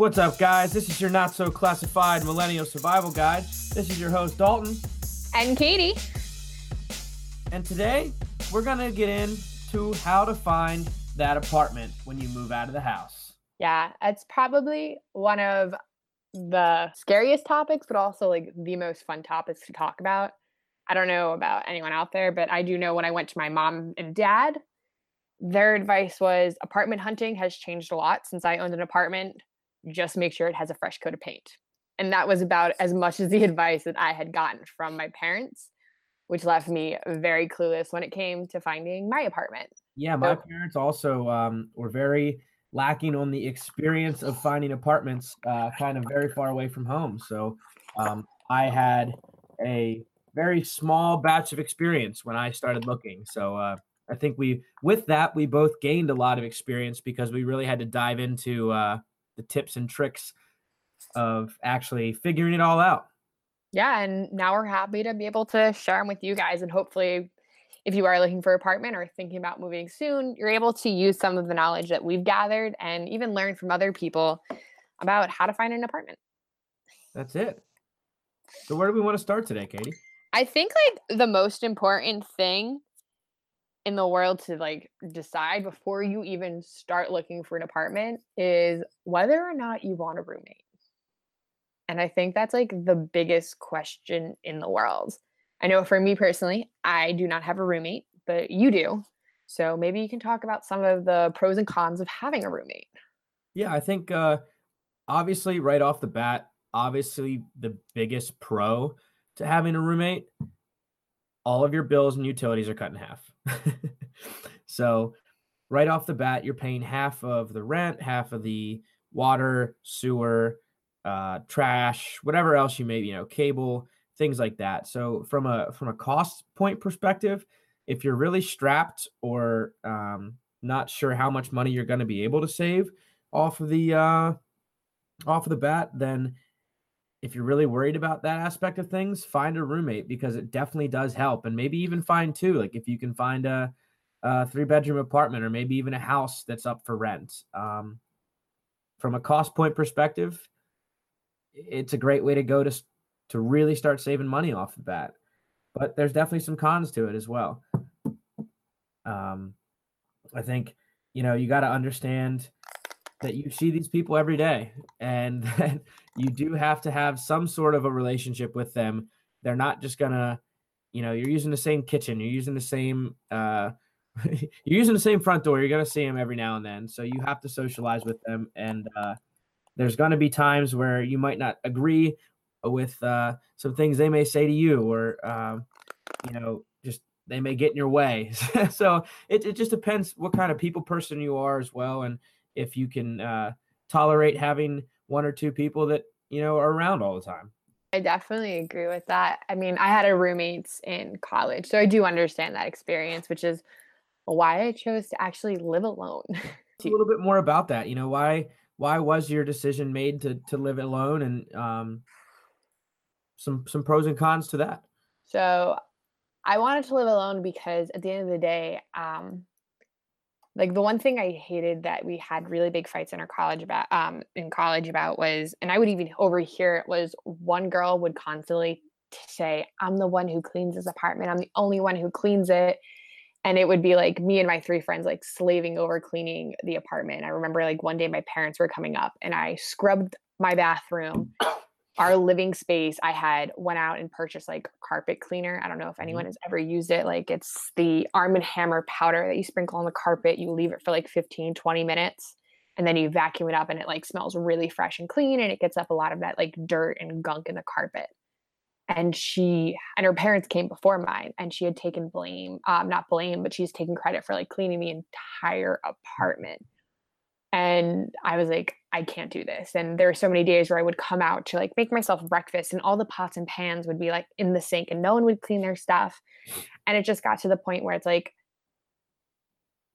What's up, guys? This is your not so classified millennial survival guide. This is your host, Dalton. And Katie. And today, we're going to get into how to find that apartment when you move out of the house. Yeah, it's probably one of the scariest topics, but also like the most fun topics to talk about. I don't know about anyone out there, but I do know when I went to my mom and dad, their advice was apartment hunting has changed a lot since I owned an apartment. Just make sure it has a fresh coat of paint. And that was about as much as the advice that I had gotten from my parents, which left me very clueless when it came to finding my apartment. Yeah, my so, parents also um, were very lacking on the experience of finding apartments uh, kind of very far away from home. So um, I had a very small batch of experience when I started looking. So uh, I think we, with that, we both gained a lot of experience because we really had to dive into uh, the tips and tricks of actually figuring it all out. Yeah, and now we're happy to be able to share them with you guys, and hopefully, if you are looking for an apartment or thinking about moving soon, you're able to use some of the knowledge that we've gathered and even learn from other people about how to find an apartment. That's it. So, where do we want to start today, Katie? I think like the most important thing in the world to like decide before you even start looking for an apartment is whether or not you want a roommate. And I think that's like the biggest question in the world. I know for me personally, I do not have a roommate, but you do. So maybe you can talk about some of the pros and cons of having a roommate. Yeah, I think uh obviously right off the bat, obviously the biggest pro to having a roommate, all of your bills and utilities are cut in half. so, right off the bat, you're paying half of the rent, half of the water, sewer, uh, trash, whatever else you may, you know, cable, things like that. So, from a from a cost point perspective, if you're really strapped or um, not sure how much money you're going to be able to save off of the uh, off of the bat, then if you're really worried about that aspect of things, find a roommate because it definitely does help. And maybe even find two, like if you can find a, a three bedroom apartment or maybe even a house that's up for rent. Um, from a cost point perspective, it's a great way to go to to really start saving money off the bat. But there's definitely some cons to it as well. Um, I think you know you got to understand that you see these people every day and that you do have to have some sort of a relationship with them. They're not just gonna you know you're using the same kitchen you're using the same uh you're using the same front door you're gonna see them every now and then. So you have to socialize with them and uh there's gonna be times where you might not agree with uh some things they may say to you or um you know just they may get in your way. So it, it just depends what kind of people person you are as well and if you can uh, tolerate having one or two people that you know are around all the time. I definitely agree with that. I mean, I had a roommates in college, so I do understand that experience, which is why I chose to actually live alone. a little bit more about that. You know, why why was your decision made to to live alone, and um, some some pros and cons to that. So, I wanted to live alone because at the end of the day, um, like the one thing I hated that we had really big fights in our college about um in college about was and I would even overhear it was one girl would constantly say, I'm the one who cleans this apartment. I'm the only one who cleans it. And it would be like me and my three friends like slaving over cleaning the apartment. I remember like one day my parents were coming up and I scrubbed my bathroom our living space i had went out and purchased like carpet cleaner i don't know if mm-hmm. anyone has ever used it like it's the arm and hammer powder that you sprinkle on the carpet you leave it for like 15 20 minutes and then you vacuum it up and it like smells really fresh and clean and it gets up a lot of that like dirt and gunk in the carpet. And she and her parents came before mine and she had taken blame um not blame but she's taken credit for like cleaning the entire apartment and i was like i can't do this. And there were so many days where i would come out to like make myself breakfast and all the pots and pans would be like in the sink and no one would clean their stuff. And it just got to the point where it's like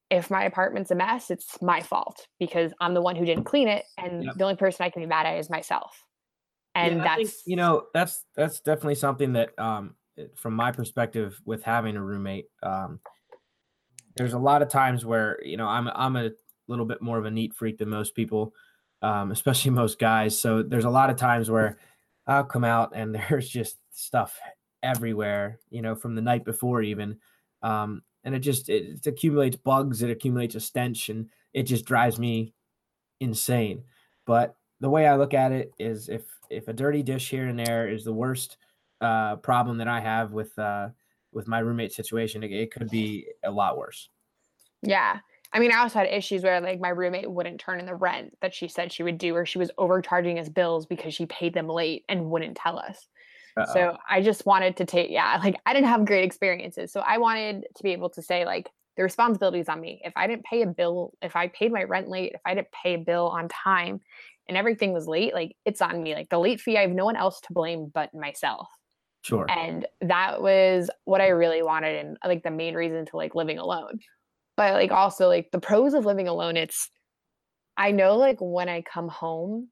if my apartment's a mess it's my fault because i'm the one who didn't clean it and yep. the only person i can be mad at is myself. And yeah, that's think, you know that's that's definitely something that um from my perspective with having a roommate um there's a lot of times where you know i'm i'm a little bit more of a neat freak than most people. um, especially most guys. So there's a lot of times where I'll come out and there's just stuff everywhere, you know, from the night before even. Um, and it just it, it accumulates bugs, it accumulates a stench, and it just drives me insane. But the way I look at it is if if a dirty dish here and there is the worst uh, problem that I have with uh, with my roommate situation, it, it could be a lot worse. Yeah. I mean, I also had issues where like my roommate wouldn't turn in the rent that she said she would do, or she was overcharging us bills because she paid them late and wouldn't tell us. Uh-oh. So I just wanted to take, yeah, like I didn't have great experiences. So I wanted to be able to say, like, the responsibility is on me. If I didn't pay a bill, if I paid my rent late, if I didn't pay a bill on time and everything was late, like it's on me. Like the late fee, I have no one else to blame but myself. Sure. And that was what I really wanted and like the main reason to like living alone. But like also like the pros of living alone, it's I know like when I come home,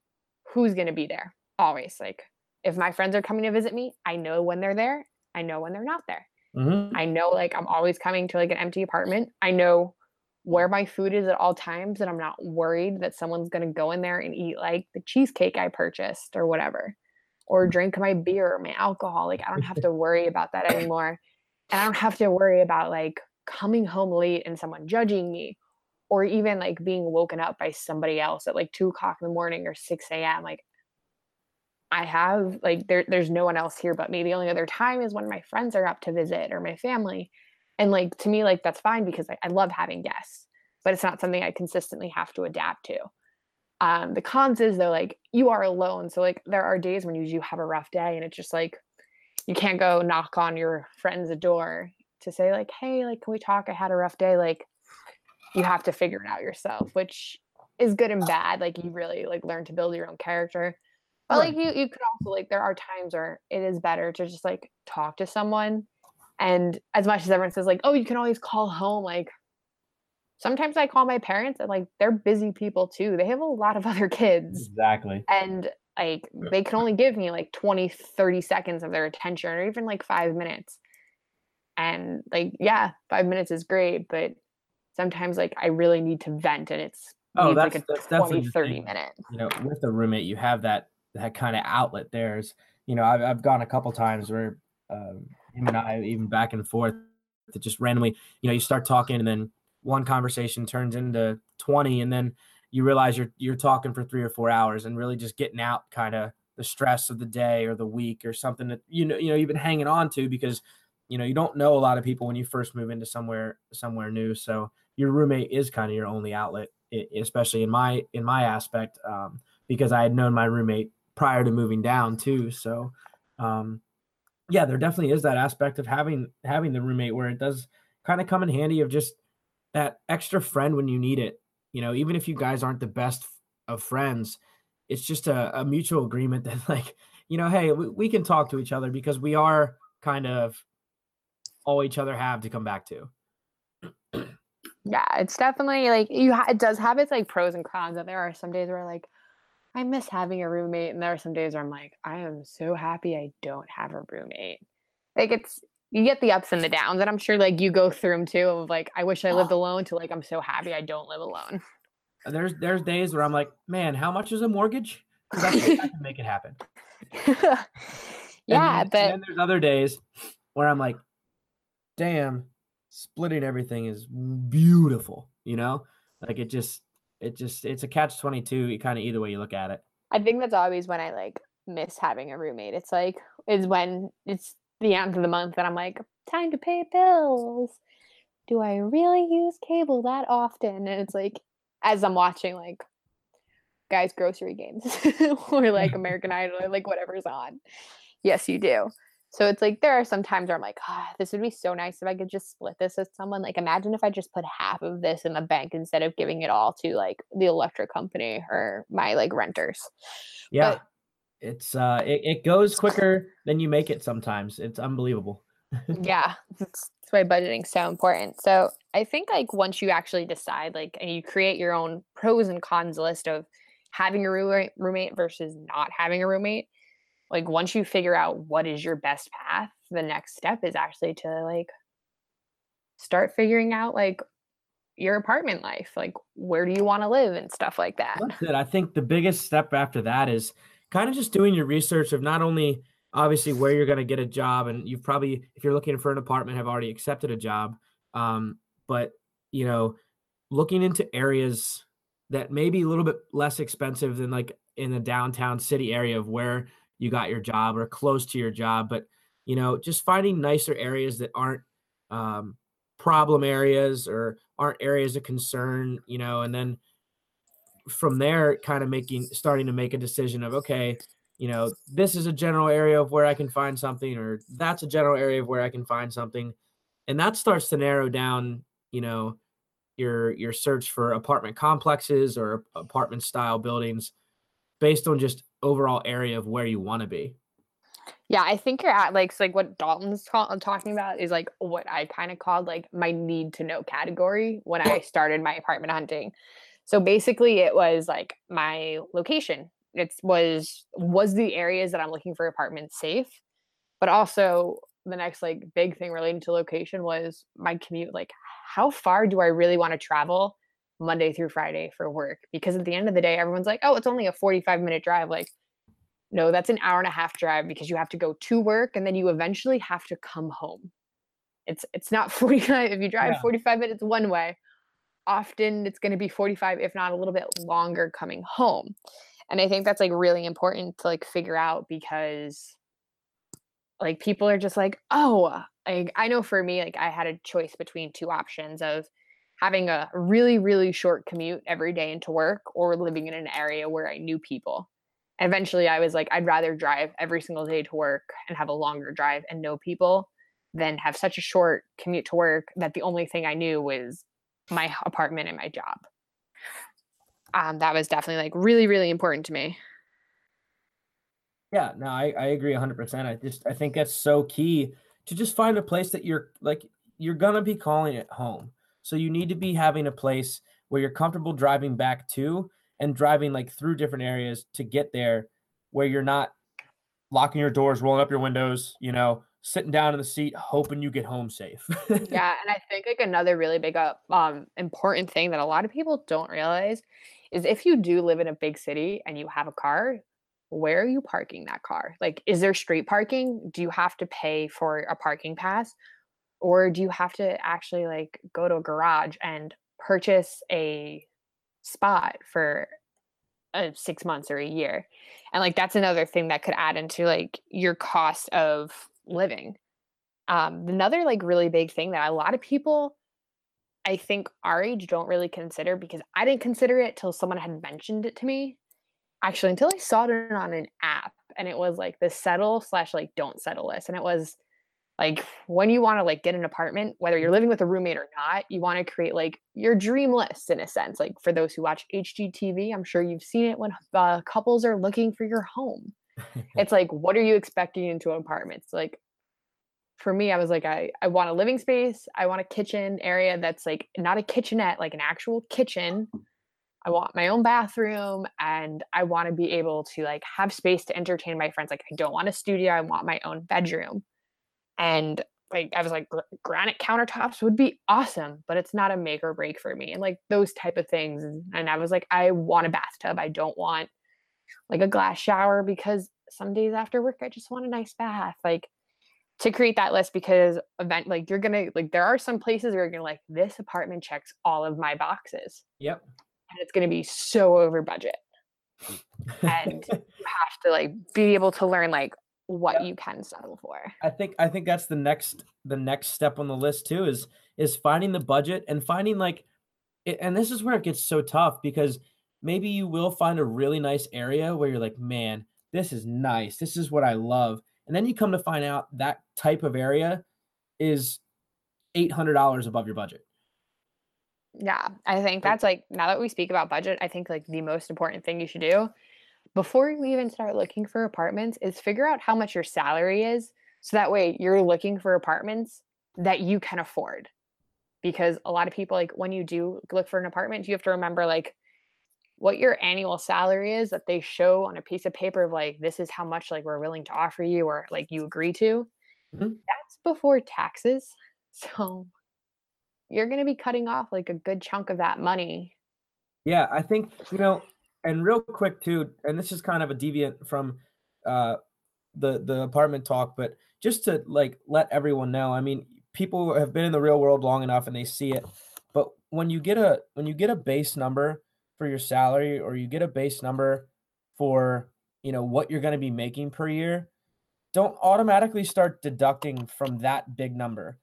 who's gonna be there always. Like if my friends are coming to visit me, I know when they're there. I know when they're not there. Mm-hmm. I know like I'm always coming to like an empty apartment. I know where my food is at all times and I'm not worried that someone's going to go in there and eat like the cheesecake I purchased or whatever or drink my beer or my alcohol. Like I don't have to worry about that anymore. And I don't have to worry about like coming home late and someone judging me or even like being woken up by somebody else at like two o'clock in the morning or 6 a.m. Like I have like there there's no one else here but me. The only other time is when my friends are up to visit or my family. And like to me, like that's fine because I, I love having guests, but it's not something I consistently have to adapt to. Um, the cons is though, like you are alone. So like there are days when you do have a rough day and it's just like you can't go knock on your friend's door to say, like, hey, like, can we talk? I had a rough day. Like you have to figure it out yourself, which is good and bad. Like you really like learn to build your own character but like you you could also like there are times where it is better to just like talk to someone. And as much as everyone says like, oh, you can always call home, like sometimes I call my parents and like they're busy people too. They have a lot of other kids. Exactly. And like they can only give me like 20, 30 seconds of their attention or even like five minutes. And like, yeah, five minutes is great, but sometimes like I really need to vent and it's oh, that's, like a that's 20, 30 minutes. You know, with a roommate, you have that that kind of outlet. There's, you know, I've, I've gone a couple times where um, him and I even back and forth to just randomly, you know, you start talking and then one conversation turns into 20 and then you realize you're you're talking for three or four hours and really just getting out kind of the stress of the day or the week or something that you know you know you've been hanging on to because you know you don't know a lot of people when you first move into somewhere somewhere new so your roommate is kind of your only outlet especially in my in my aspect um, because i had known my roommate prior to moving down too. So, um, yeah, there definitely is that aspect of having having the roommate where it does kind of come in handy of just that extra friend when you need it. You know, even if you guys aren't the best of friends, it's just a, a mutual agreement that like, you know, hey, we, we can talk to each other because we are kind of all each other have to come back to. yeah, it's definitely like you. Ha- it does have its like pros and cons. That there are some days where like I miss having a roommate. And there are some days where I'm like, I am so happy I don't have a roommate. Like it's you get the ups and the downs, and I'm sure like you go through them too. Of like, I wish I lived oh. alone. To like, I'm so happy I don't live alone. There's there's days where I'm like, man, how much is a mortgage? Because I, I, can make it happen. yeah, and then, but and then there's other days where I'm like, damn, splitting everything is beautiful. You know, like it just it just it's a catch 22 You kind of either way you look at it. I think that's always when i like miss having a roommate. It's like is when it's the end of the month and i'm like time to pay bills. Do i really use cable that often? And it's like as i'm watching like Guy's Grocery Games or like american idol or like whatever's on. Yes you do so it's like there are some times where I'm like, ah, this would be so nice if I could just split this with someone. Like imagine if I just put half of this in the bank instead of giving it all to like the electric company or my like renters. Yeah. But, it's uh it, it goes quicker than you make it sometimes. It's unbelievable. yeah. That's, why budgeting's so important. So I think like once you actually decide like and you create your own pros and cons list of having a roommate roommate versus not having a roommate like once you figure out what is your best path the next step is actually to like start figuring out like your apartment life. Like, where do you want to live and stuff like that. I think the biggest step after that is kind of just doing your research of not only obviously where you're going to get a job, and you've probably, if you're looking for an apartment, have already accepted a job, um, but you know, looking into areas that may be a little bit less expensive than like in the downtown city area of where you got your job or close to your job, but you know, just finding nicer areas that aren't um, problem areas or aren't areas of concern, you know, and then from there, kind of making starting to make a decision of okay, you know, this is a general area of where I can find something, or that's a general area of where I can find something, and that starts to narrow down, you know, your your search for apartment complexes or apartment style buildings based on just overall area of where you want to be. Yeah, I think you're at like so like what Dalton's ta- uh, talking about is like what I kind of called like my need to know category when I started my apartment hunting. So basically, it was like my location. It was was the areas that I'm looking for apartments safe, but also the next like big thing relating to location was my commute. Like, how far do I really want to travel Monday through Friday for work? Because at the end of the day, everyone's like, oh, it's only a 45 minute drive. Like, no, that's an hour and a half drive because you have to go to work and then you eventually have to come home. It's it's not 45 if you drive yeah. 45 minutes one way. Often it's going to be 45 if not a little bit longer coming home. And I think that's like really important to like figure out because like people are just like, "Oh, like I know for me like I had a choice between two options of having a really really short commute every day into work or living in an area where I knew people eventually I was like, I'd rather drive every single day to work and have a longer drive and know people than have such a short commute to work that the only thing I knew was my apartment and my job. Um, that was definitely like really, really important to me. Yeah, no, I, I agree 100%. I just, I think that's so key to just find a place that you're like, you're going to be calling it home. So you need to be having a place where you're comfortable driving back to and driving like through different areas to get there where you're not locking your doors, rolling up your windows, you know, sitting down in the seat hoping you get home safe. yeah, and I think like another really big uh, um important thing that a lot of people don't realize is if you do live in a big city and you have a car, where are you parking that car? Like is there street parking? Do you have to pay for a parking pass? Or do you have to actually like go to a garage and purchase a spot for uh, six months or a year? And like that's another thing that could add into like your cost of living. Um another like really big thing that a lot of people i think our age don't really consider because i didn't consider it till someone had mentioned it to me. Actually until i saw it on an app and it was like the settle slash like don't settle list and it was like when you want to like get an apartment whether you're living with a roommate or not you want to create like your dream list in a sense like for those who watch hgtv i'm sure you've seen it when uh, couples are looking for your home. It's like what are you expecting into an apartment it's like for me i was like i i want a living space i want a kitchen area that's like not a kitchenette like an actual kitchen. I want my own bathroom and i want to be able to like have space to entertain my friends. Like i don't want a studio i want my own bedroom and like I was like granite countertops would be awesome, but it's not a make or break for me and like those type of things. And I was like, I want a bathtub. I don't want like a glass shower because some days after work I just want a nice bath. Like to create that list because event like you're gonna like there are some places where you're gonna like this apartment checks all of my boxes. Yep. And it's gonna be so over budget. and you have to like be able to learn like what you can settle for. I think I think that's the next the next step on the list too is is finding the budget and finding like it, and this is where it gets so tough because maybe you will find a really nice area where you're like, man, this is nice. This is what I love. And then you come to find out that type of area is $800 above your budget. Yeah, I think that's like now that we speak about budget, I think like the most important thing you should do before you even start looking for apartments is figure out how much your salary is so that way you're looking for apartments that you can afford because a lot of people like when you do look for an apartment you have to remember like what your annual salary is that they show on a piece of paper of like this is how much like we're willing to offer you or like you agree to mm-hmm. that's before taxes so you're going to be cutting off like a good chunk of that money. Yeah, I think, you know, and real quick too, and this is kind of a deviant from uh the the apartment talk, but just to like let everyone know, I mean, people have been in the real world long enough and they see it. But when you get a when you get a base number for your salary or you get a base number for, you know, what you're going to be making per year, don't automatically start deducting from that big number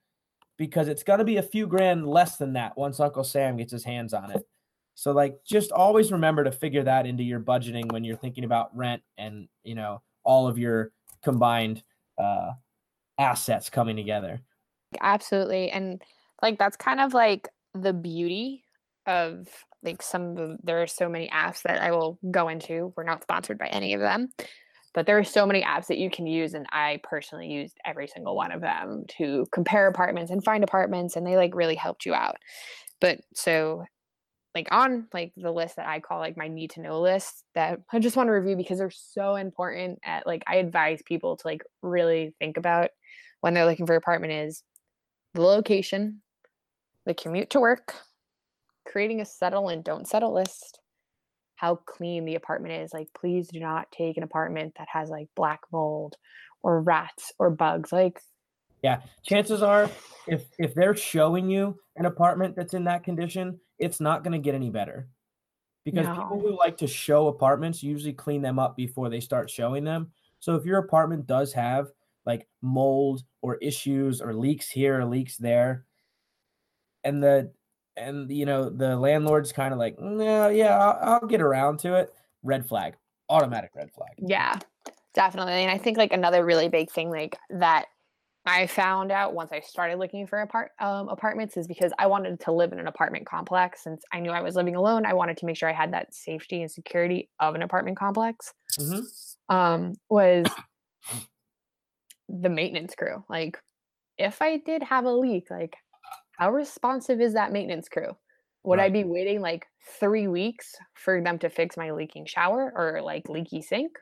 because it's going to be a few grand less than that once Uncle Sam gets his hands on it. So like just always remember to figure that into your budgeting when you're thinking about rent and, you know, all of your combined uh assets coming together. Absolutely. And like that's kind of like the beauty of like some the, there are so many apps that I will go into. We're not sponsored by any of them, but there are so many apps that you can use and I personally used every single one of them to compare apartments and find apartments and they like really helped you out. But so like on like the list that I call like my need to know list that I just want to review because they're so important at like I advise people to like really think about when they're looking for apartment is the location, the commute to work, creating a settle and don't settle list, how clean the apartment is. Like please do not take an apartment that has like black mold or rats or bugs. Like yeah, chances are if if they're showing you an apartment that's in that condition, it's not going to get any better because no. people who like to show apartments usually clean them up before they start showing them. So if your apartment does have like mold or issues or leaks here or leaks there, and the and you know the landlord's kind of like, no, yeah, I'll, I'll get around to it. Red flag, automatic red flag. Yeah, definitely. And I think like another really big thing like that I found out once I started looking for apart um, apartments is because I wanted to live in an apartment complex. Since I knew I was living alone, I wanted to make sure I had that safety and security of an apartment complex. Mm-hmm. Um, was the maintenance crew like if I did have a leak, like how responsive is that maintenance crew? Would right. I be waiting like three weeks for them to fix my leaking shower or like leaky sink?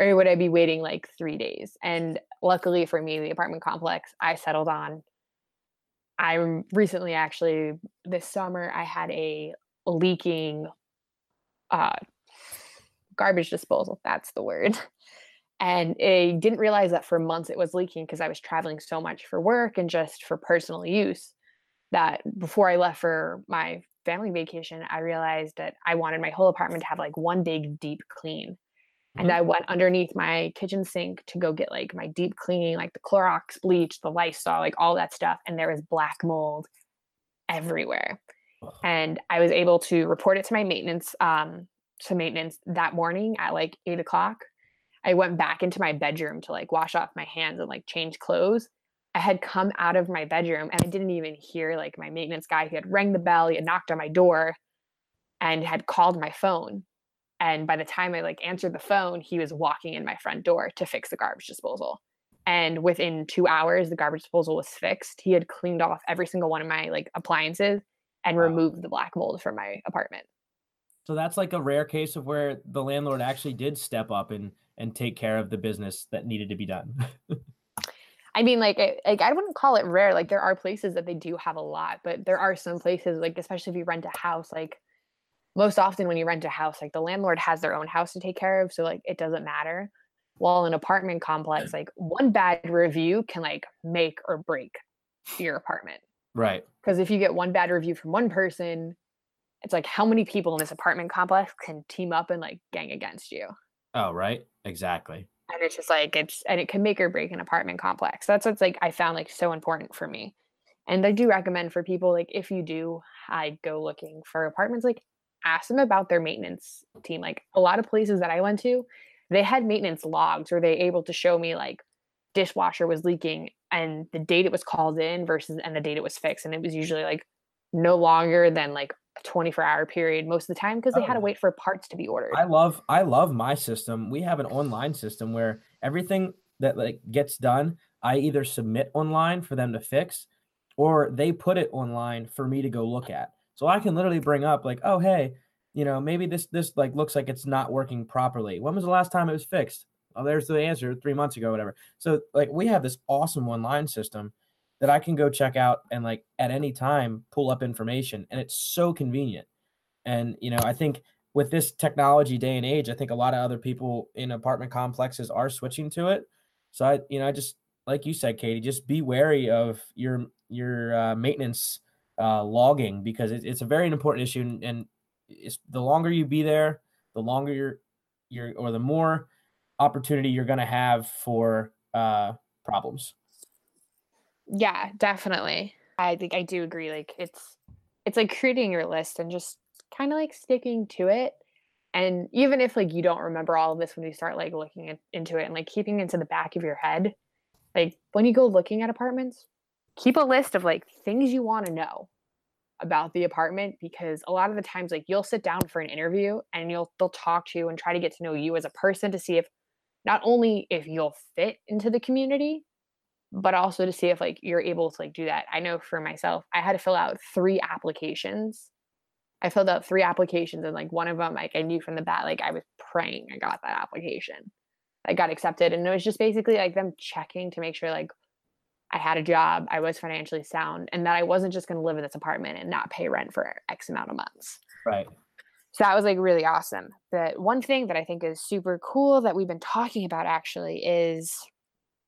or would I be waiting like three days? And luckily for me, the apartment complex I settled on. I recently actually this summer I had a leaking uh, garbage disposal. That's the word. And I didn't realize that for months it was leaking because I was traveling so much for work and just for personal use. That before I left for my family vacation, I realized that I wanted my whole apartment to have like one big deep clean and mm-hmm. I went underneath my kitchen sink to go get like my deep cleaning, like the Clorox bleach, the Lysol, like all that stuff. And there was black mold everywhere. And I was able to report it to my maintenance, um, to maintenance that morning at like eight o'clock. I went back into my bedroom to like wash off my hands and like change clothes. I had come out of my bedroom and I didn't even hear like my maintenance guy. He had rang the bell, he had knocked on my door and had called my phone and by the time i like answered the phone he was walking in my front door to fix the garbage disposal and within two hours the garbage disposal was fixed he had cleaned off every single one of my like appliances and wow. removed the black mold from my apartment so that's like a rare case of where the landlord actually did step up and and take care of the business that needed to be done I mean, like, it, like I wouldn't call it rare. Like, there are places that they do have a lot, but there are some places, like, especially if you rent a house, like, most often when you rent a house like the landlord has their own house to take care of so like it doesn't matter. While an apartment complex like one bad review can like make or break your apartment. Right. Because if you get one bad review from one person it's like how many people in this apartment complex can team up and like gang against you? Oh right. Exactly. And it's just like it's and it can make or break an apartment complex. That's what's like i found like so important for me. And i do recommend for people like if you do i go looking for apartments like ask them about their maintenance team. Like a lot of places that I went to, they had maintenance logs where they able to show me like dishwasher was leaking and the date it was called in versus and the date it was fixed. And it was usually like no longer than like a 24 hour period most of the time because they oh. had to oh. wait for parts to be ordered. I love I love my system. We have an online system where everything that like gets done, I either submit online for them to fix or they put it online for me to go look at. So I can literally bring up like, oh hey, you know, maybe this this like looks like it's not working properly. When was the last time it was fixed? Oh, there's the answer three months ago, whatever. So like we have this awesome one line system, that I can go check out and like at any time pull up information and it's so convenient. And you know, I think with this technology day and age, I think a lot of other people in apartment complexes are switching to it. So I, you know, I just like you said, Katie, just be wary of your your uh, maintenance uh, logging because it, it's a very important issue, and, and the longer you be there, the longer you're you're or the more opportunity you're going to have for uh, problems. Yeah, definitely. I think I do agree. Like it's it's like creating your list and just kind of like sticking to it. And even if like you don't remember all of this when you start like looking at, into it and like keeping it into the back of your head, like when you go looking at apartments, keep a list of like things you want to know about the apartment because a lot of the times like you'll sit down for an interview and you'll they'll talk to you and try to get to know you as a person to see if not only if you'll fit into the community but also to see if like you're able to like do that. I know for myself, I had to fill out 3 applications. I filled out 3 applications and like one of them like I knew from the bat like I was praying I got that application. I got accepted and it was just basically like them checking to make sure like I had a job, I was financially sound, and that I wasn't just going to live in this apartment and not pay rent for X amount of months. Right. So that was like really awesome. But one thing that I think is super cool that we've been talking about actually is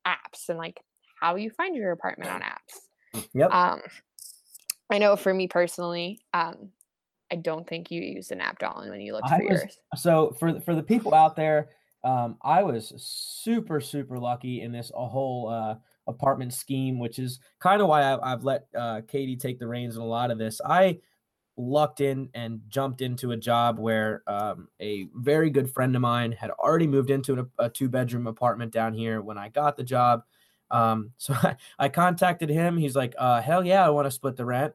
apps and like how you find your apartment on apps. Yep. Um, I know for me personally, um, I don't think you used an app, Dalton, when you looked I for was, yours. so for for the people out there, um, I was super super lucky in this whole uh, apartment scheme, which is kind of why I've, I've let uh, Katie take the reins in a lot of this. I lucked in and jumped into a job where um, a very good friend of mine had already moved into a, a two bedroom apartment down here when I got the job. Um, so I, I contacted him. He's like, uh, hell yeah, I want to split the rent.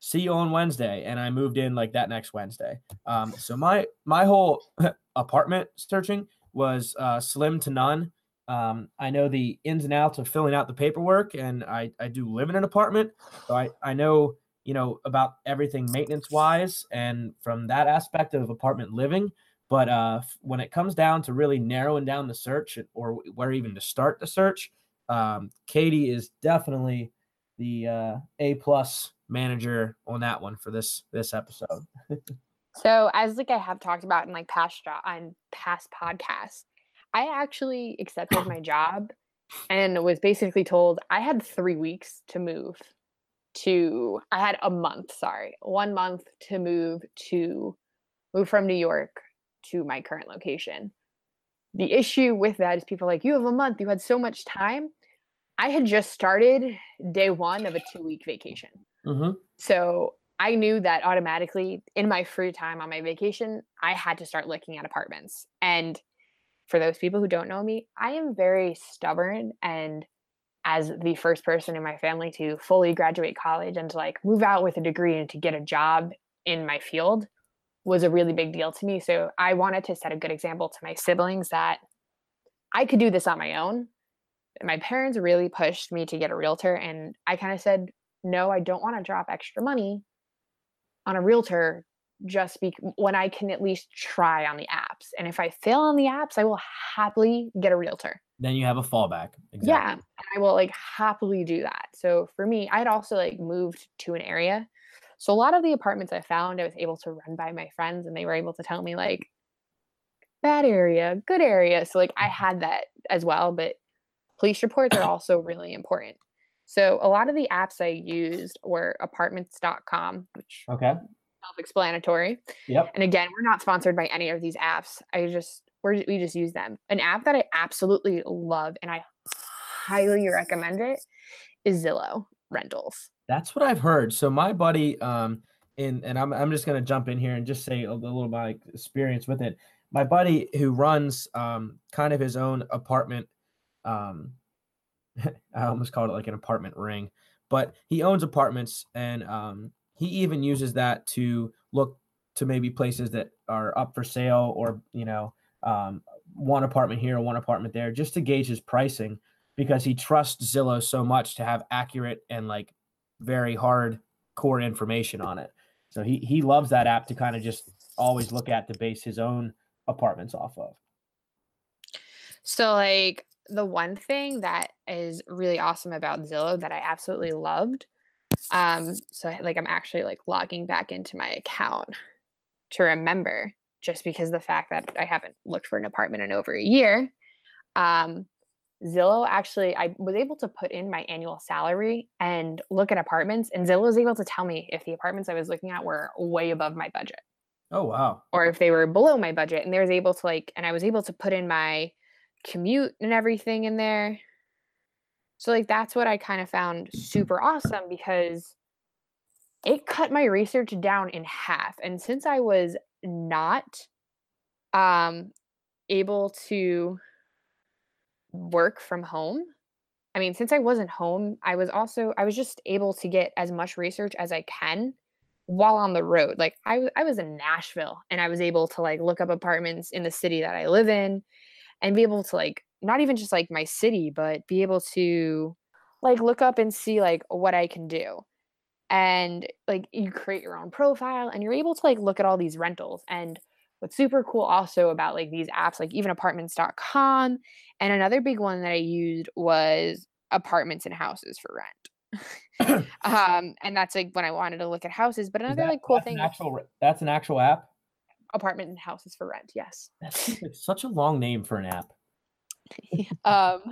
See you on Wednesday. And I moved in like that next Wednesday. Um, so my my whole apartment searching was uh, slim to none. Um, I know the ins and outs of filling out the paperwork, and I, I do live in an apartment, so I, I know you know about everything maintenance wise and from that aspect of apartment living. But uh, when it comes down to really narrowing down the search or where even to start the search, um, Katie is definitely the uh, A plus manager on that one for this this episode. So as like I have talked about in like past on past podcasts, I actually accepted my job and was basically told I had three weeks to move to I had a month, sorry, one month to move to move from New York to my current location. The issue with that is people are like, you have a month, you had so much time. I had just started day one of a two week vacation. Mm-hmm. So I knew that automatically in my free time on my vacation, I had to start looking at apartments. And for those people who don't know me, I am very stubborn and as the first person in my family to fully graduate college and to like move out with a degree and to get a job in my field was a really big deal to me. So I wanted to set a good example to my siblings that I could do this on my own. My parents really pushed me to get a realtor and I kind of said, "No, I don't want to drop extra money on a realtor just be when I can at least try on the apps. And if I fail on the apps, I will happily get a realtor. Then you have a fallback. Exactly. Yeah, I will like happily do that. So for me, I'd also like moved to an area. So a lot of the apartments I found, I was able to run by my friends, and they were able to tell me like bad area, good area. So like I Mm-hmm. had that as well. But police reports are also really important. So a lot of the apps I used were apartments.com, which Okay. Self-explanatory. Yep. And again, we're not sponsored by any of these apps. I just we're, we just use them. An app that I absolutely love and I highly recommend it is Zillow Rentals. That's what I've heard. So my buddy, um, in and I'm I'm just gonna jump in here and just say a, little of my experience with it. My buddy who runs um kind of his own apartment, um, I almost called it like an apartment ring, but he owns apartments and um he even uses that to look to maybe places that are up for sale or you know um one apartment here one apartment there just to gauge his pricing because he trusts Zillow so much to have accurate and like very hard core information on it. So he he loves that app to kind of just always look at to base his own apartments off of. So like the one thing that is really awesome about Zillow that I absolutely loved. Um, so like I'm actually like logging back into my account to remember just because the fact that I haven't looked for an apartment in over a year. Um, Zillow actually, I was able to put in my annual salary and look at apartments, and Zillow was able to tell me if the apartments I was looking at were way above my budget. Oh wow. Or if they were below my budget, and they was able to like, and I was able to put in my commute and everything in there. So like that's what I kind of found super awesome because it cut my research down in half. And since I was not um able to work from home, I mean, since I wasn't home, I was also I was just able to get as much research as I can while on the road. Like I I was in Nashville and I was able to like look up apartments in the city that I live in and be able to like not even just like my city, but be able to like look up and see like what I can do. And like you create your own profile and you're able to like look at all these rentals. And what's super cool also about like these apps, like even apartments.com. And another big one that I used was apartments and houses for rent. um, and that's like when I wanted to look at houses. But another that, like cool thing. actual, that's an actual app apartment and houses for rent. Yes. That's like such a long name for an app. um,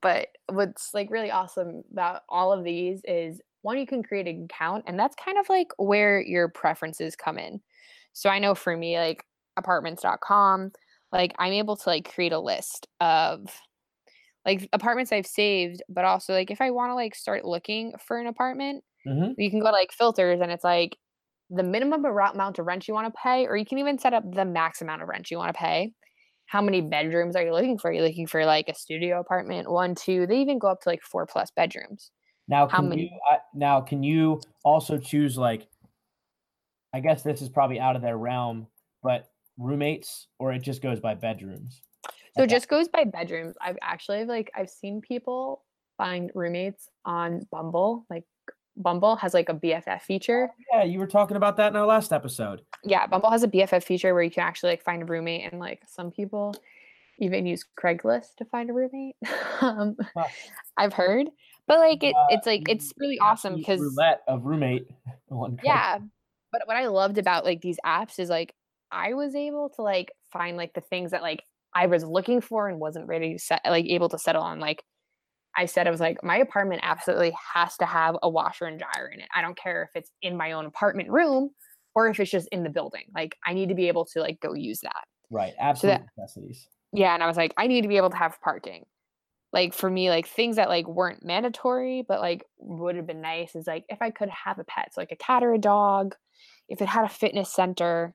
but what's like really awesome about all of these is one, you can create an account, and that's kind of like where your preferences come in. So I know for me, like apartments.com, like I'm able to like create a list of like apartments I've saved, but also like if I want to like start looking for an apartment, mm-hmm. you can go to like filters and it's like the minimum amount of rent you want to pay, or you can even set up the max amount of rent you want to pay. How many bedrooms are you looking for? Are you looking for like a studio apartment, one, two? They even go up to like four plus bedrooms. Now, How can many? you uh, now can you also choose like? I guess this is probably out of their realm, but roommates, or it just goes by bedrooms. So it just goes by bedrooms. I've actually like I've seen people find roommates on Bumble, like Bumble has like a BFF feature. Oh, yeah, you were talking about that in our last episode. Yeah, Bumble has a BFF feature where you can actually like find a roommate, and like some people even use Craigslist to find a roommate. um, huh. I've heard, but like it, uh, it's like it's really awesome because roulette of roommate. yeah, but what I loved about like these apps is like I was able to like find like the things that like I was looking for and wasn't ready to set like able to settle on like I said, I was like, my apartment absolutely has to have a washer and dryer in it. I don't care if it's in my own apartment room or if it's just in the building. Like, I need to be able to like go use that. Right. Absolute so necessities. Yeah. And I was like, I need to be able to have parking. Like for me, like things that like weren't mandatory, but like would have been nice is like if I could have a pet, so like a cat or a dog, if it had a fitness center,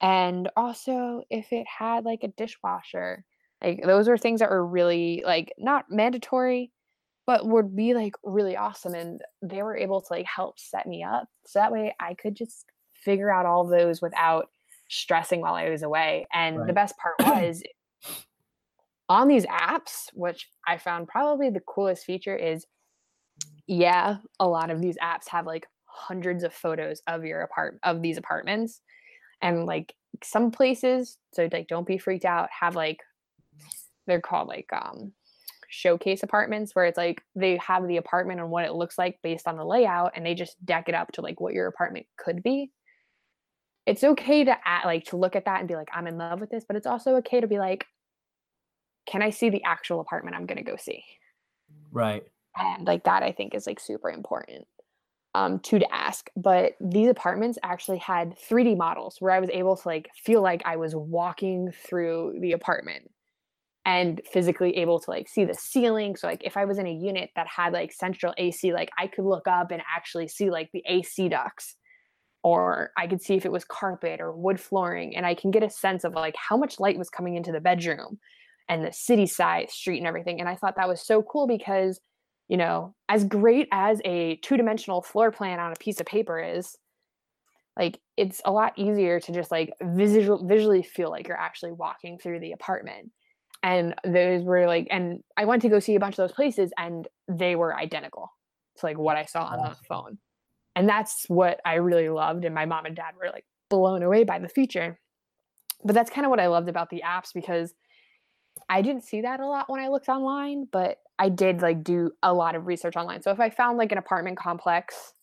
and also if it had like a dishwasher like those are things that were really like not mandatory, but would be like really awesome. And they were able to like help set me up. So that way I could just figure out all those without stressing while I was away. And right. the best part was on these apps, which I found probably the coolest feature is yeah, a lot of these apps have like hundreds of photos of your apart of these apartments. And like some places, so like don't be freaked out, have like they're called like um showcase apartments where it's like they have the apartment and what it looks like based on the layout and they just deck it up to like what your apartment could be. It's okay to add, like to look at that and be like i'm in love with this but it's also okay to be like can i see the actual apartment i'm going to go see? Right. And like that i think is like super important um to to ask. But these apartments actually had 3d models where i was able to like feel like i was walking through the apartment and physically able to like see the ceiling. So like if I was in a unit that had like central AC, like I could look up and actually see like the AC ducts or I could see if it was carpet or wood flooring and I can get a sense of like how much light was coming into the bedroom and the city side street and everything. And I thought that was so cool because, you know, as great as a two-dimensional floor plan on a piece of paper is, like it's a lot easier to just like visual visually feel like you're actually walking through the apartment and those were like and i went to go see a bunch of those places and they were identical to like what i saw on the phone and that's what i really loved and my mom and dad were like blown away by the feature but that's kind of what i loved about the apps because I didn't see that a lot when I looked online, but I did like do a lot of research online. So if I found like an apartment complex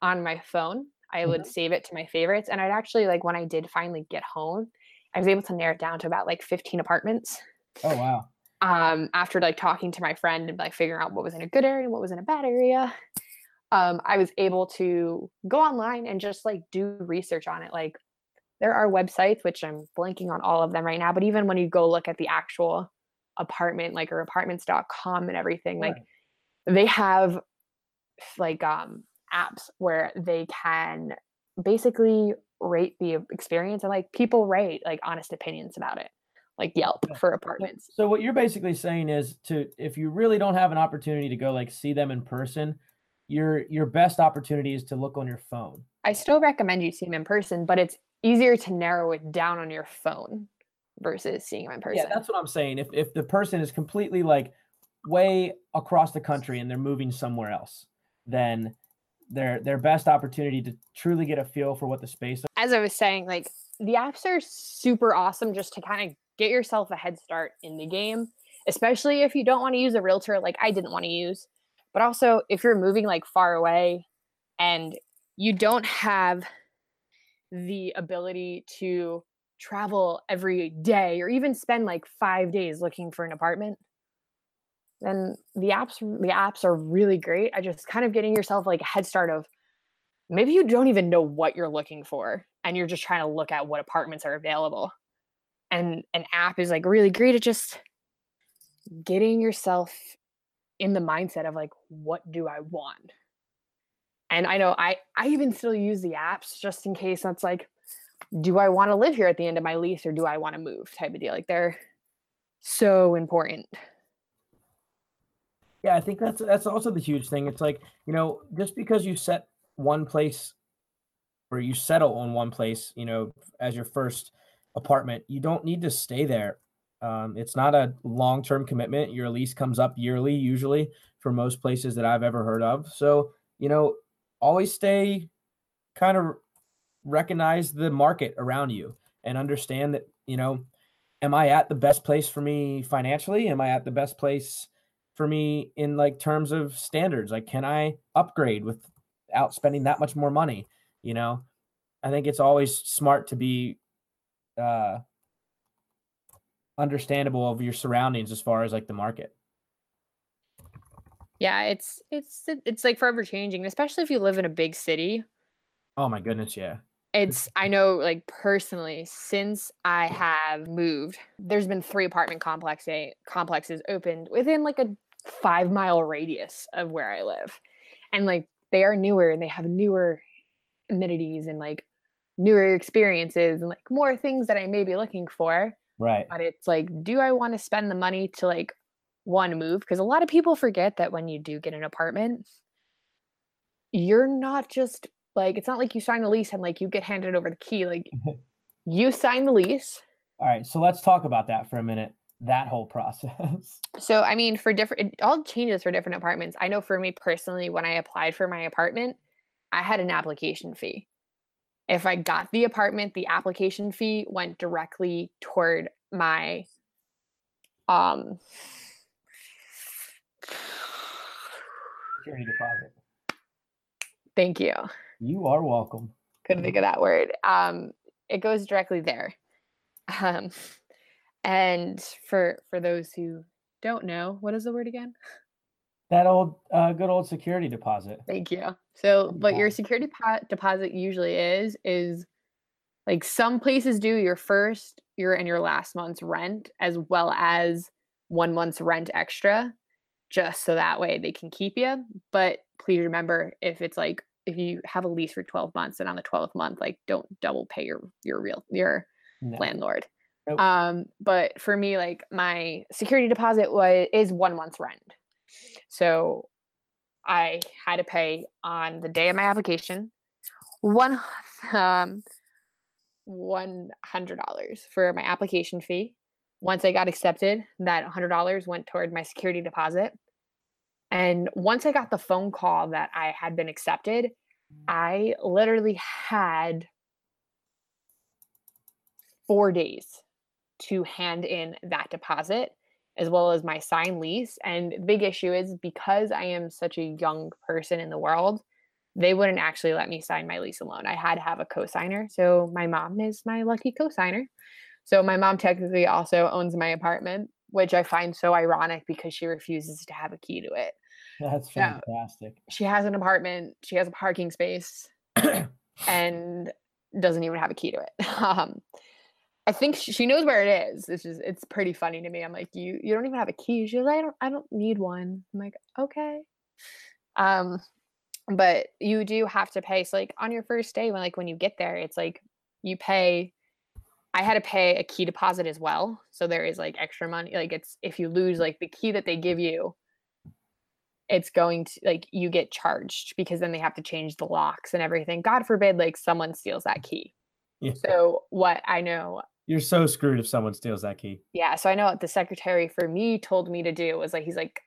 on my phone, I would Mhm. save it to my favorites. And I'd actually like when I did finally get home, I was able to narrow it down to about like 15 apartments. Oh wow. Um, after like talking to my friend and like figuring out what was in a good area and what was in a bad area. Um, I was able to go online and just like do research on it. Like there are websites, which I'm blanking on all of them right now, but even when you go look at the actual apartment, like or apartments.com and everything, like they have like um apps where they can basically rate the experience and like people rate like honest opinions about it, like Yelp Yeah. for apartments. so what you're basically saying is to if you really don't have an opportunity to go like see them in person, your your best opportunity is to look on your phone. I still recommend you see them in person, but it's easier to narrow it down on your phone versus seeing them in person. Yeah, that's what I'm saying. If if the person is completely like way across the country and they're moving somewhere else, then their their best opportunity to truly get a feel for what the space As I was saying, like the apps are super awesome just to kind of get yourself a head start in the game, especially if you don't want to use a realtor like I didn't want to use. But also if you're moving like far away and you don't have the ability to travel every day or even spend like 5 days looking for an apartment, then the apps the apps are really great. I just kind of getting yourself like a head start of maybe you don't even know what you're looking for and you're just trying to look at what apartments are available. And an app is like really great at just getting yourself in the mindset of like what do I want? And I know I I even still use the apps just in case that's like do I want to live here at the end of my lease or do I want to move type of deal. Like they're so important. Yeah, I think that's that's also the huge thing. It's like, you know, just because you set one place or you settle on one place, you know, as your first apartment, you don't need to stay there. Um, it's not a long-term commitment. Your lease comes up yearly, usually for most places that I've ever heard of. So, you know, always stay kind of recognize the market around you and understand that, you know, am I at the best place for me financially? Am I at the best place for me in like terms of standards? Like, can I upgrade without spending that much more money? You know, I think it's always smart to be uh understandable of your surroundings as far as like the market. Yeah, it's it's it's like forever changing, especially if you live in a big city. Oh my goodness, yeah. It's I know like personally since I have moved, there's been 3 apartment complex complexes opened within like a 5-mile radius of where I live. And like they are newer and they have newer amenities and like newer experiences and like more things that I may be looking for. Right. But it's like, do I want to spend the money to like one move? Because a lot of people forget that when you do get an apartment, you're not just like it's not like you sign a lease and like you get handed over the key. Like you sign the lease. All right, so let's talk about that for a minute. That whole process. So I mean, for different, it all changes for different apartments. I know for me personally, when I applied for my apartment, I had an application fee. If I got the apartment, the application fee went directly toward my um Security deposit. thank you. You are welcome. Couldn't think of that word. Um it goes directly there. Um and for for those who don't know, what is the word again? That old, uh, good old security deposit. Thank you. So, what your security po- deposit usually is is like some places do your first, your and your last month's rent as well as one month's rent extra, just so that way they can keep you. But please remember, if it's like if you have a lease for twelve months and on the twelfth month, like don't double pay your your real your No. landlord. Nope. Um, but for me, like my security deposit was is one month's rent. So I had to pay on the day of my application one um one hundred dollars for my application fee. Once I got accepted, that hundred dollars went toward my security deposit. And once I got the phone call that I had been accepted, I literally had four days to hand in that deposit as well as my signed lease. And the big issue is because I am such a young person in the world, they wouldn't actually let me sign my lease alone. I had to have a co-signer. So my mom is my lucky co-signer. So my mom technically also owns my apartment, which I find so ironic because she refuses to have a key to it. That's fantastic. So she has an apartment, she has a parking space and doesn't even have a key to it. Um, I think she knows where it is. It's just it's pretty funny to me. I'm like, you you don't even have a key. She's like, I don't I don't need one. I'm like, okay. Um, but you do have to pay. So like on your first day, when like when you get there, it's like you pay. I had to pay a key deposit as well. So there is like extra money. Like it's if you lose like the key that they give you, it's going to like you get charged because then they have to change the locks and everything. God forbid like someone steals that key. Yeah. So what I know you're so screwed if someone steals that key. Yeah. So I know what the secretary for me told me to do was like, he's like,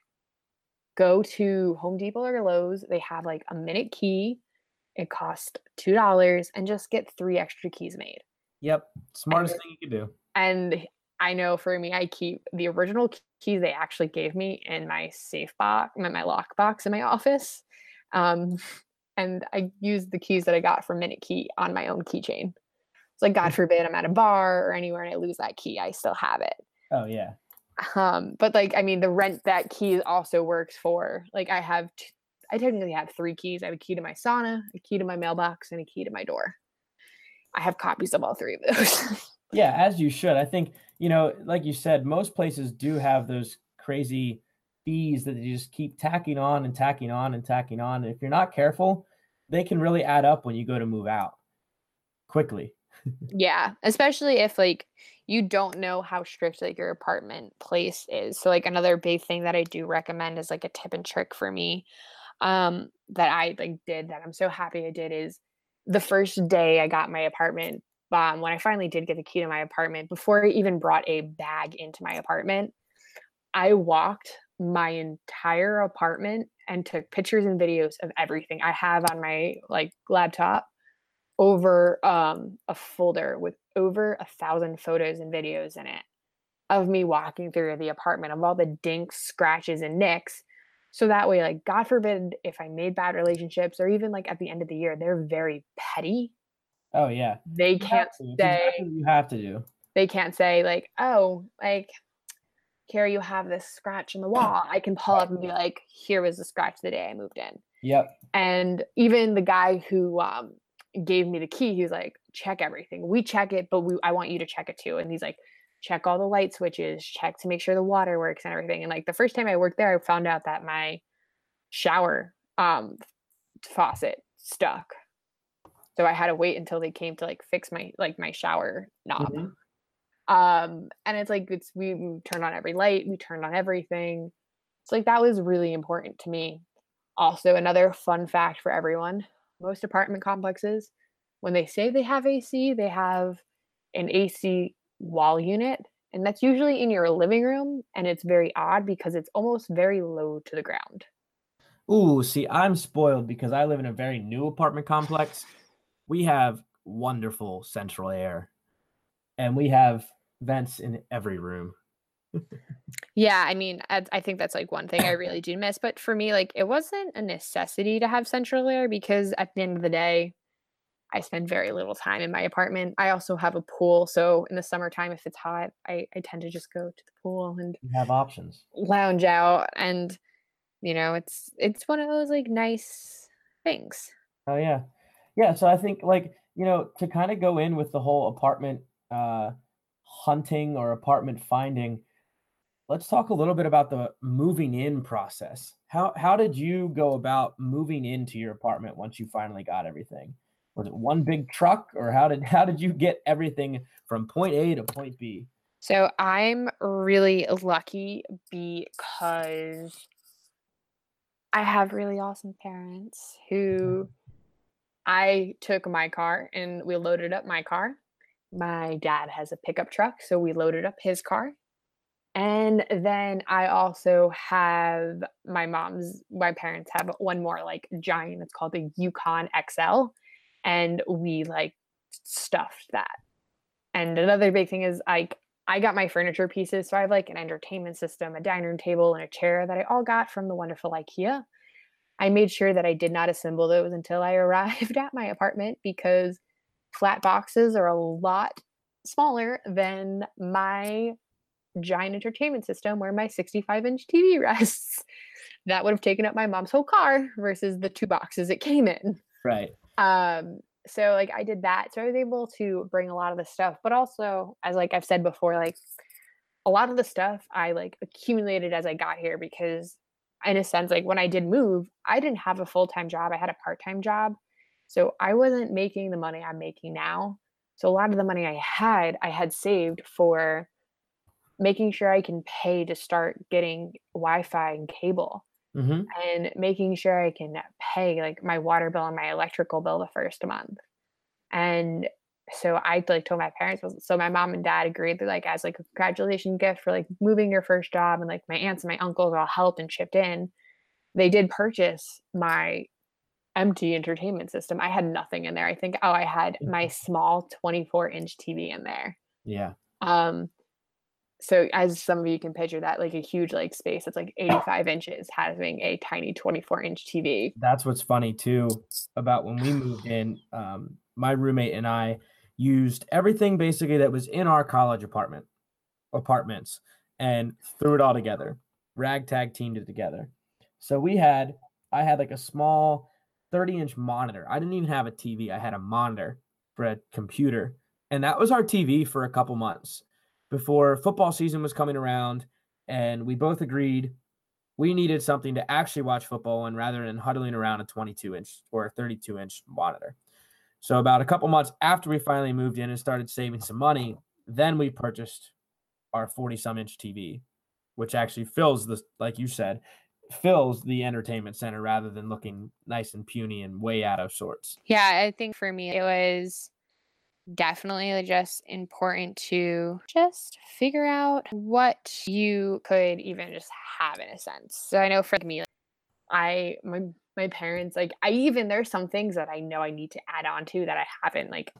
go to Home Depot or Lowe's. They have like a minute key. It costs two dollars and just get three extra keys made. Yep. Smartest and, thing you could do. And I know for me, I keep the original keys they actually gave me in my safe box, in my lock box in my office. Um, and I use the keys that I got from Minute Key on my own keychain. It's like God forbid I'm at a bar or anywhere and I lose that key, I still have it. Oh yeah. Um, but like I mean, the rent that key also works for. Like I have, t- I technically have three keys. I have a key to my sauna, a key to my mailbox, and a key to my door. I have copies of all three of those. yeah, as you should. I think you know, like you said, most places do have those crazy fees that they just keep tacking on and tacking on and tacking on. And if you're not careful, they can really add up when you go to move out quickly yeah, especially if like you don't know how strict like your apartment place is. So like another big thing that I do recommend is like a tip and trick for me um that I like did that I'm so happy I did is the first day I got my apartment um when I finally did get the key to my apartment before I even brought a bag into my apartment I walked my entire apartment and took pictures and videos of everything I have on my like laptop over um, a folder with over a thousand photos and videos in it of me walking through the apartment of all the dinks, scratches, and nicks. So that way, like, God forbid if I made bad relationships or even like at the end of the year, they're very petty. Oh, yeah. They can't say, exactly you have to do. They can't say, like, oh, like, Carrie, you have this scratch in the wall. I can pull up and be like, here was the scratch the day I moved in. Yep. And even the guy who um, gave me the key. He's like, check everything. We check it, but we I want you to check it too. And he's like, check all the light switches, check to make sure the water works and everything. And like the first time I worked there, I found out that my shower um faucet stuck. So I had to wait until they came to like fix my like my shower knob. Mm-hmm. Um and it's like it's we turned on every light, we turned on everything. It's like that was really important to me. Also, another fun fact for everyone most apartment complexes, when they say they have AC, they have an AC wall unit. And that's usually in your living room. And it's very odd because it's almost very low to the ground. Ooh, see, I'm spoiled because I live in a very new apartment complex. We have wonderful central air and we have vents in every room yeah, I mean, I, I, think that's like one thing I really do miss. But for me, like, it wasn't a necessity to have central air because at the end of the day, I spend very little time in my apartment. I also have a pool, so in the summertime, if it's hot, I, I tend to just go to the pool and you have options, lounge out, and you know, it's it's one of those like nice things. Oh yeah, yeah. So I think like you know to kind of go in with the whole apartment uh hunting or apartment finding let's talk a little bit about the moving in process. How how did you go about moving into your apartment once you finally got everything? Was it one big truck or how did how did you get everything from point A to point B? So I'm really lucky because I have really awesome parents mm-hmm. who I took my car and we loaded up my car. My dad has a pickup truck, so we loaded up his car and then I also have my mom's, my parents have one more like giant, it's called the Yukon XL. And we like stuffed that. And another big thing is like I got my furniture pieces. So I have like an entertainment system, a dining room table, and a chair that I all got from the wonderful IKEA. I made sure that I did not assemble those until I arrived at my apartment because flat boxes are a lot smaller than my giant entertainment system where my 65 inch TV rests. that would have taken up my mom's whole car versus the two boxes it came in. Right. Um, so like I did that. So I was able to bring a lot of the stuff, but also as like I've said before, like a lot of the stuff I like accumulated as I got here because in a sense, like when I did move, I didn't have a full-time job. I had a part-time job. So I wasn't making the money I'm making now. So a lot of the money I had, I had saved for making sure I can pay to start getting Wi-Fi and cable hmm and making sure I can pay like my water bill and my electrical bill the first month. And so I like told my parents, so my mom and dad agreed that like as like a congratulations gift for like moving your first job and like my aunts and my uncles all helped and chipped in. They did purchase my empty entertainment system. I had nothing in there. I think oh I had my small 24 inch TV in there. Yeah. Um so as some of you can picture that like a huge like space that's like 85 inches having a tiny 24 inch tv That's what's funny too about when we moved in. Um, my roommate and I used everything basically that was in our college apartment apartments and threw it all together. Ragtag teamed it together. So we had I had like a small 30 inch monitor. I didn't even have a TV. I had a monitor for a computer. And that was our TV for a couple months before football season was coming around. And we both agreed we needed something to actually watch football and rather than huddling around a 22 inch or a 32 inch monitor. So, about a couple months after we finally moved in and started saving some money, then we purchased our 40 some inch TV, which actually fills the, like you said, fills the entertainment center rather than looking nice and puny and way out of sorts. yeah i think for me it was definitely just important to just figure out what you could even just have in a sense. So i know for me like, i my my parents like i even there's some things that i know i need to add on to that i haven't like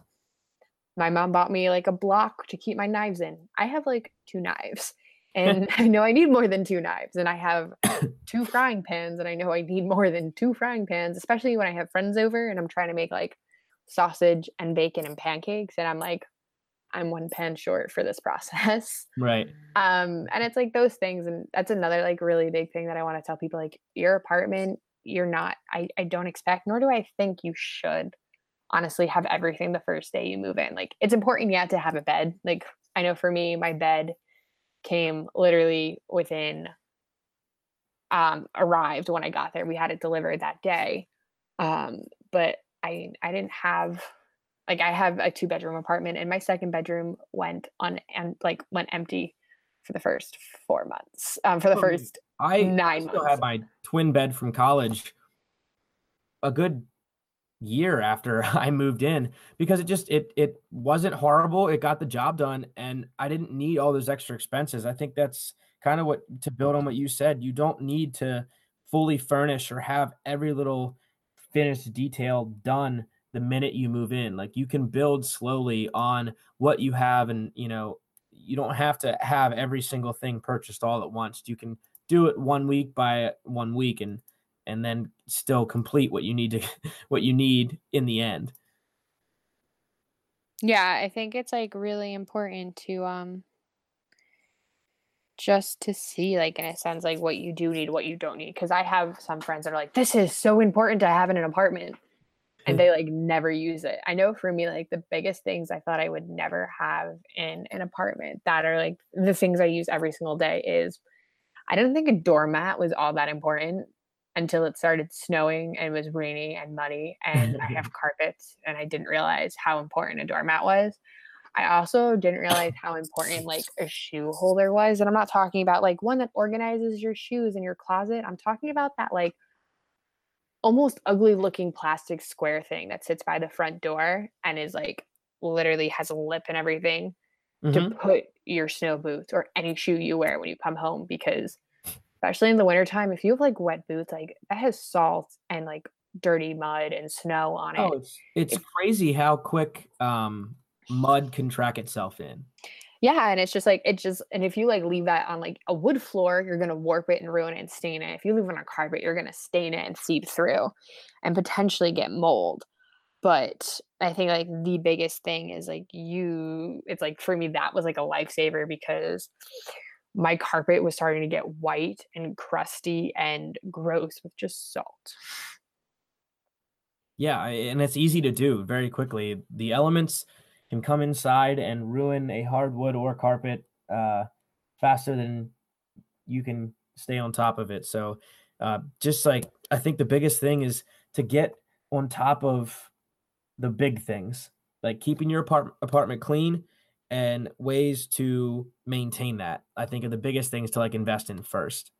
my mom bought me like a block to keep my knives in. I have like two knives and i know i need more than two knives and i have two frying pans and i know i need more than two frying pans especially when i have friends over and i'm trying to make like sausage and bacon and pancakes and i'm like i'm one pan short for this process. Right. um and it's like those things and that's another like really big thing that i want to tell people like your apartment you're not I, I don't expect nor do i think you should honestly have everything the first day you move in. Like it's important yet to have a bed. Like i know for me my bed came literally within um arrived when i got there. We had it delivered that day. Um but i i didn't have like i have a two bedroom apartment and my second bedroom went on and like went empty for the first four months um for the first I nine still months had my twin bed from college a good year after I moved in because it just it it wasn't horrible. It got the job done and I didn't need all those extra expenses. I think that's kind of what to build on what you said. You don't need to fully furnish or have every little finished detail done the minute you move in. Like you can build slowly on what you have and you know you don't have to have every single thing purchased all at once. You can do it one week by one week and and then still complete what you need to what you need in the end. Yeah, I think it's like really important to um just to see like in a sense like what you do need, what you don't need. Cause I have some friends that are like, this is so important to have in an apartment. And hmm. they like never use it. I know for me, like the biggest things I thought I would never have in an apartment that are like the things I use every single day is I didn't think a doormat was all that important until it started snowing and was rainy and muddy and I have carpets and I didn't realize how important a doormat was. I also didn't realize how important like a shoe holder was. And I'm not talking about like one that organizes your shoes in your closet. I'm talking about that like almost ugly looking plastic square thing that sits by the front door and is like literally has a lip and everything to Mhm. put your snow boots or any shoe you wear when you come home because especially in the wintertime if you have like wet boots like that has salt and like dirty mud and snow on it Oh, it's it's It- crazy how quick um mud can track itself in. Yeah, and it's just like it just and if you like leave that on like a wood floor, you're gonna warp it and ruin it and stain it. If you leave it on a carpet, you're gonna stain it and seep through and potentially get mold. But I think like the biggest thing is like you it's like for me that was like a lifesaver because my carpet was starting to get white and crusty and gross with just salt. Yeah, and it's easy to do very quickly. The elements can come inside and ruin a hardwood or carpet uh, faster than you can stay on top of it. So, uh, just like I think the biggest thing is to get on top of the big things, like keeping your apart- apartment clean and ways to maintain that. I think are the biggest things to like invest in first.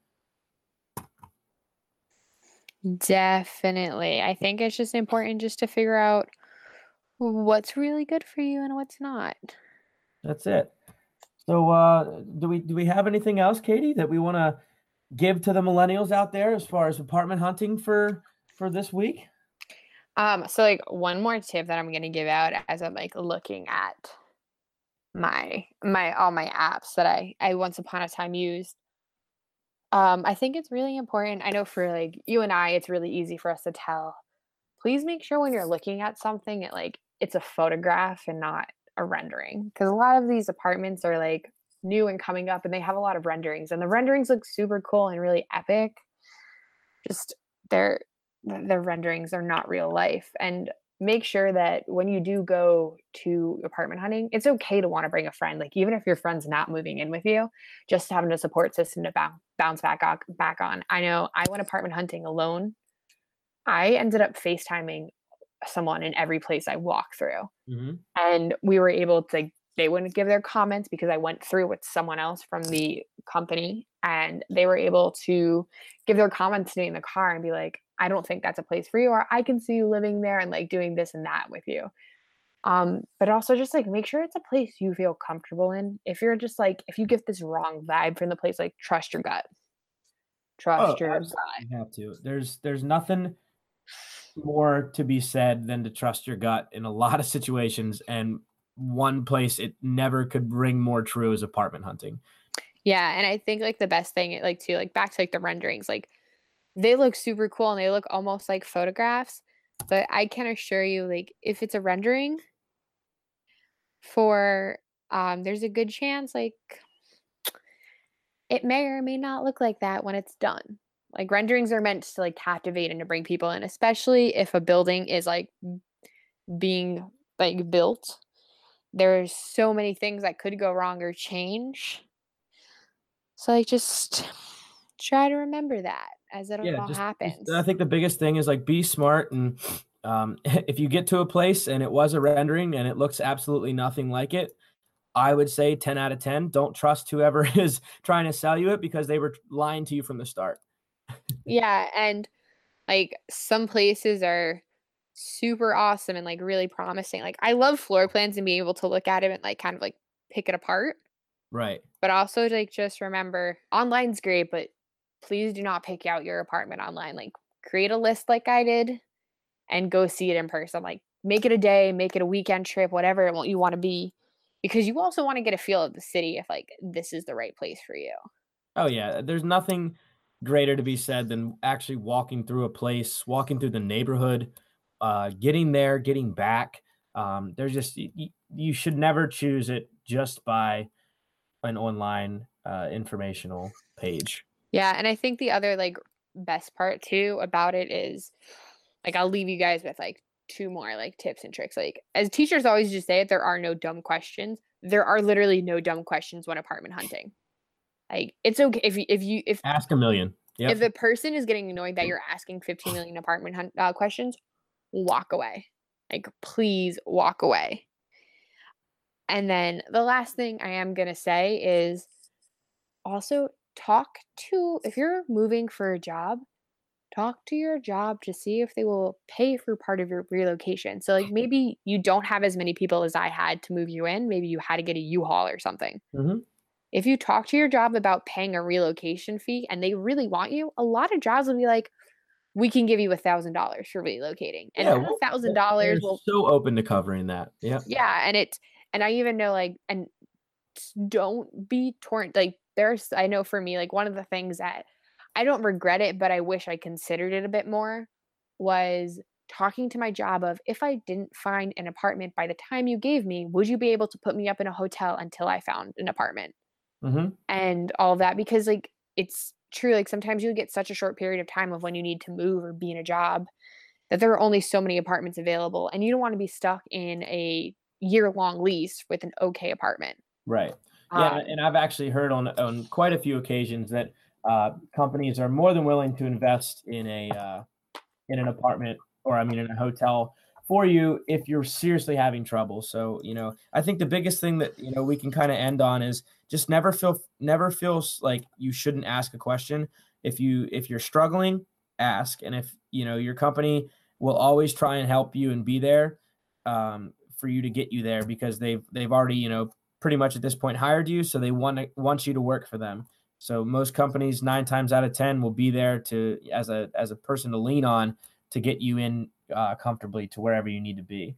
Definitely. I think it's just important just to figure out what's really good for you and what's not. That's it. So, uh, do we do we have anything else, Katie, that we want to give to the millennials out there as far as apartment hunting for for this week? Um, so like one more tip that I'm gonna give out as I'm like looking at my my all my apps that I I once upon a time used. Um, I think it's really important. I know for like you and I, it's really easy for us to tell. Please make sure when you're looking at something, it like it's a photograph and not a rendering because a lot of these apartments are like new and coming up and they have a lot of renderings and the renderings look super cool and really epic. Just their their renderings are not real life and make sure that when you do go to apartment hunting it's okay to want to bring a friend like even if your friend's not moving in with you just having a support system to bounce back on, back on. I know i went apartment hunting alone. I ended up facetiming someone in every place I walk through. Mm-hmm. And we were able to, they wouldn't give their comments because I went through with someone else from the company and they were able to give their comments to me in the car and be like, I don't think that's a place for you, or I can see you living there and like doing this and that with you. Um, but also just like make sure it's a place you feel comfortable in. If you're just like, if you get this wrong vibe from the place, like trust your gut. Trust oh, your gut. You have to. There's there's nothing more to be said than to trust your gut in a lot of situations. And one place it never could ring more true is apartment hunting. Yeah, and I think like the best thing, like to like back to like the renderings, like they look super cool and they look almost like photographs. But I can assure you, like if it's a rendering for um, there's a good chance like it may or may not look like that when it's done. Like renderings are meant to like captivate and to bring people in, especially if a building is like being like built. There's so many things that could go wrong or change. So like just try to remember that as it yeah, all just, happens. I think the biggest thing is like be smart and um, if you get to a place and it was a rendering and it looks absolutely nothing like it, I would say 10 out of 10. Don't trust whoever is trying to sell you it because they were lying to you from the start yeah, and like some places are super awesome and like really promising. Like I love floor plans and being able to look at it and like kind of like pick it apart. Right. But also like just remember online's great, but please do not pick out your apartment online. Like create a list like I did and go see it in person. Like make it a day, make it a weekend trip, whatever you want to be. Because you also want to get a feel of the city if like this is the right place for you. Oh yeah. There's nothing greater to be said than actually walking through a place, walking through the neighborhood, uh, getting there, getting back. Um, there's just you, you, should never choose it just by an online uh, informational page. Yeah, and I think the other like best part too about it is like I'll leave you guys with like two more like tips and tricks. Like as teachers always just say it, there are no dumb questions. There are literally no dumb questions when apartment hunting. Like it's okay if you if you if ask a million. Yep. If the person is getting annoyed that you're asking 15 million apartment hunt, uh, questions, walk away. Like please walk away. And then the last thing I am going to say is also talk to if you're moving for a job, talk to your job to see if they will pay for part of your relocation. So like maybe you don't have as many people as I had to move you in, maybe you had to get a U-Haul or something. Mm-hmm. If you talk to your job about paying a relocation fee and they really want you, a lot of jobs will be like, we can give you a thousand dollars for relocating. And a thousand dollars will so open to covering that. Yeah. Yeah. And it and I even know like and don't be torn like there's I know for me like one of the things that I don't regret it, but I wish I considered it a bit more was talking to my job of if I didn't find an apartment by the time you gave me, would you be able to put me up in a hotel until I found an apartment? Hmm And all that because like it's true like sometimes you get such a short period of time of when you need to move or be in a job that there are only so many apartments available and you don't want to be stuck in a year long lease with an okay apartment. Right. Yeah, Um and I've actually heard on on quite a few occasions that uh, companies are more than willing to invest in a uh, in an apartment or I mean in a hotel for you if you're seriously having trouble. So, you know, I think the biggest thing that, you know, we can kind of end on is just never feel never feels like you shouldn't ask a question. If you if you're struggling, ask. And if, you know, your company will always try and help you and be there um, for you to get you there because they've they've already, you know, pretty much at this point hired you, so they want to, want you to work for them. So most companies, nine times out of ten, will be there to as a as a person to lean on to get you in uh, comfortably to wherever you need to be.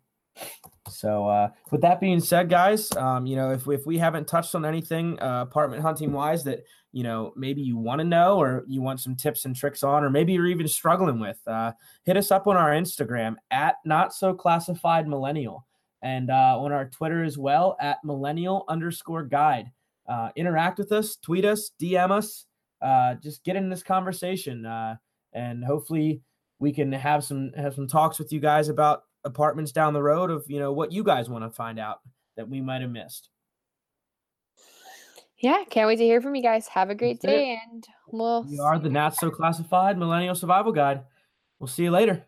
So uh, with that being said, guys, um, you know if if we haven't touched on anything uh, apartment hunting wise that you know maybe you want to know or you want some tips and tricks on, or maybe you're even struggling with, uh, hit us up on our Instagram at not so classified millennial and uh, on our Twitter as well at millennial underscore guide. Uh, interact with us, tweet us, DM us, uh, just get in this conversation, uh, and hopefully we can have some have some talks with you guys about apartments down the road of you know what you guys want to find out that we might have missed. yeah, can't wait to hear from you guys. Have a great That's it. day and we'll We are the not so classified millennial survival guide. We'll see you later.